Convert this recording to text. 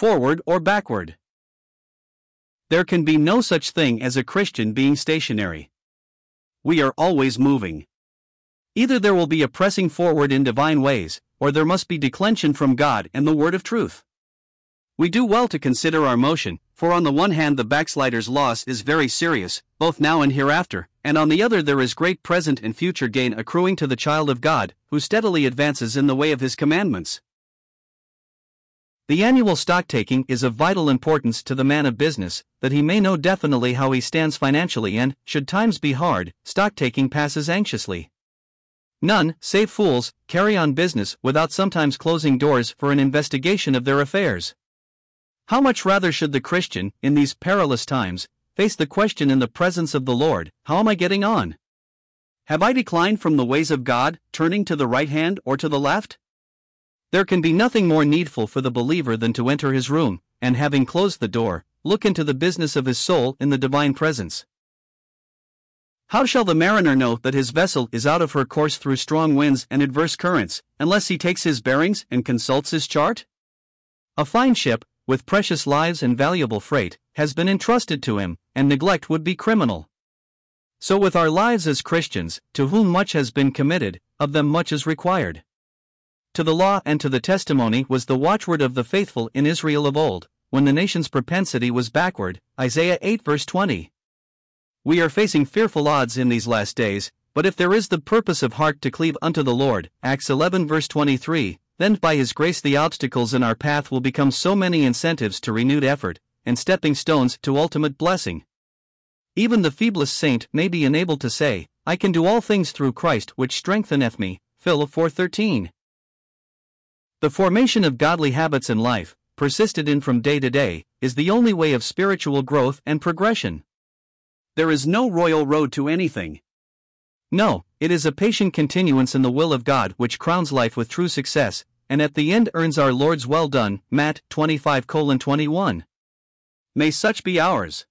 forward or backward. There can be no such thing as a Christian being stationary. We are always moving. Either there will be a pressing forward in divine ways, or there must be declension from God and the word of truth. We do well to consider our motion, for on the one hand the backslider's loss is very serious, both now and hereafter, and on the other there is great present and future gain accruing to the child of God, who steadily advances in the way of his commandments. The annual stocktaking is of vital importance to the man of business, that he may know definitely how he stands financially and, should times be hard, stocktaking passes anxiously. None, save fools, carry on business without sometimes closing doors for an investigation of their affairs. How much rather should the Christian, in these perilous times, face the question in the presence of the Lord How am I getting on? Have I declined from the ways of God, turning to the right hand or to the left? There can be nothing more needful for the believer than to enter his room, and having closed the door, look into the business of his soul in the divine presence. How shall the mariner know that his vessel is out of her course through strong winds and adverse currents, unless he takes his bearings and consults his chart? A fine ship, with precious lives and valuable freight, has been entrusted to him, and neglect would be criminal. So with our lives as Christians, to whom much has been committed, of them much is required. To the law and to the testimony was the watchword of the faithful in Israel of old, when the nation's propensity was backward. Isaiah 8 verse 20. We are facing fearful odds in these last days, but if there is the purpose of heart to cleave unto the Lord, Acts 11 verse 23, then by His grace the obstacles in our path will become so many incentives to renewed effort, and stepping stones to ultimate blessing. Even the feeblest saint may be enabled to say, I can do all things through Christ which strengtheneth me. Phil 4:13. The formation of godly habits in life, persisted in from day to day, is the only way of spiritual growth and progression. There is no royal road to anything. No, it is a patient continuance in the will of God which crowns life with true success, and at the end earns our Lord's well done. Matt 25 21. May such be ours.